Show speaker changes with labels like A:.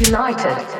A: United.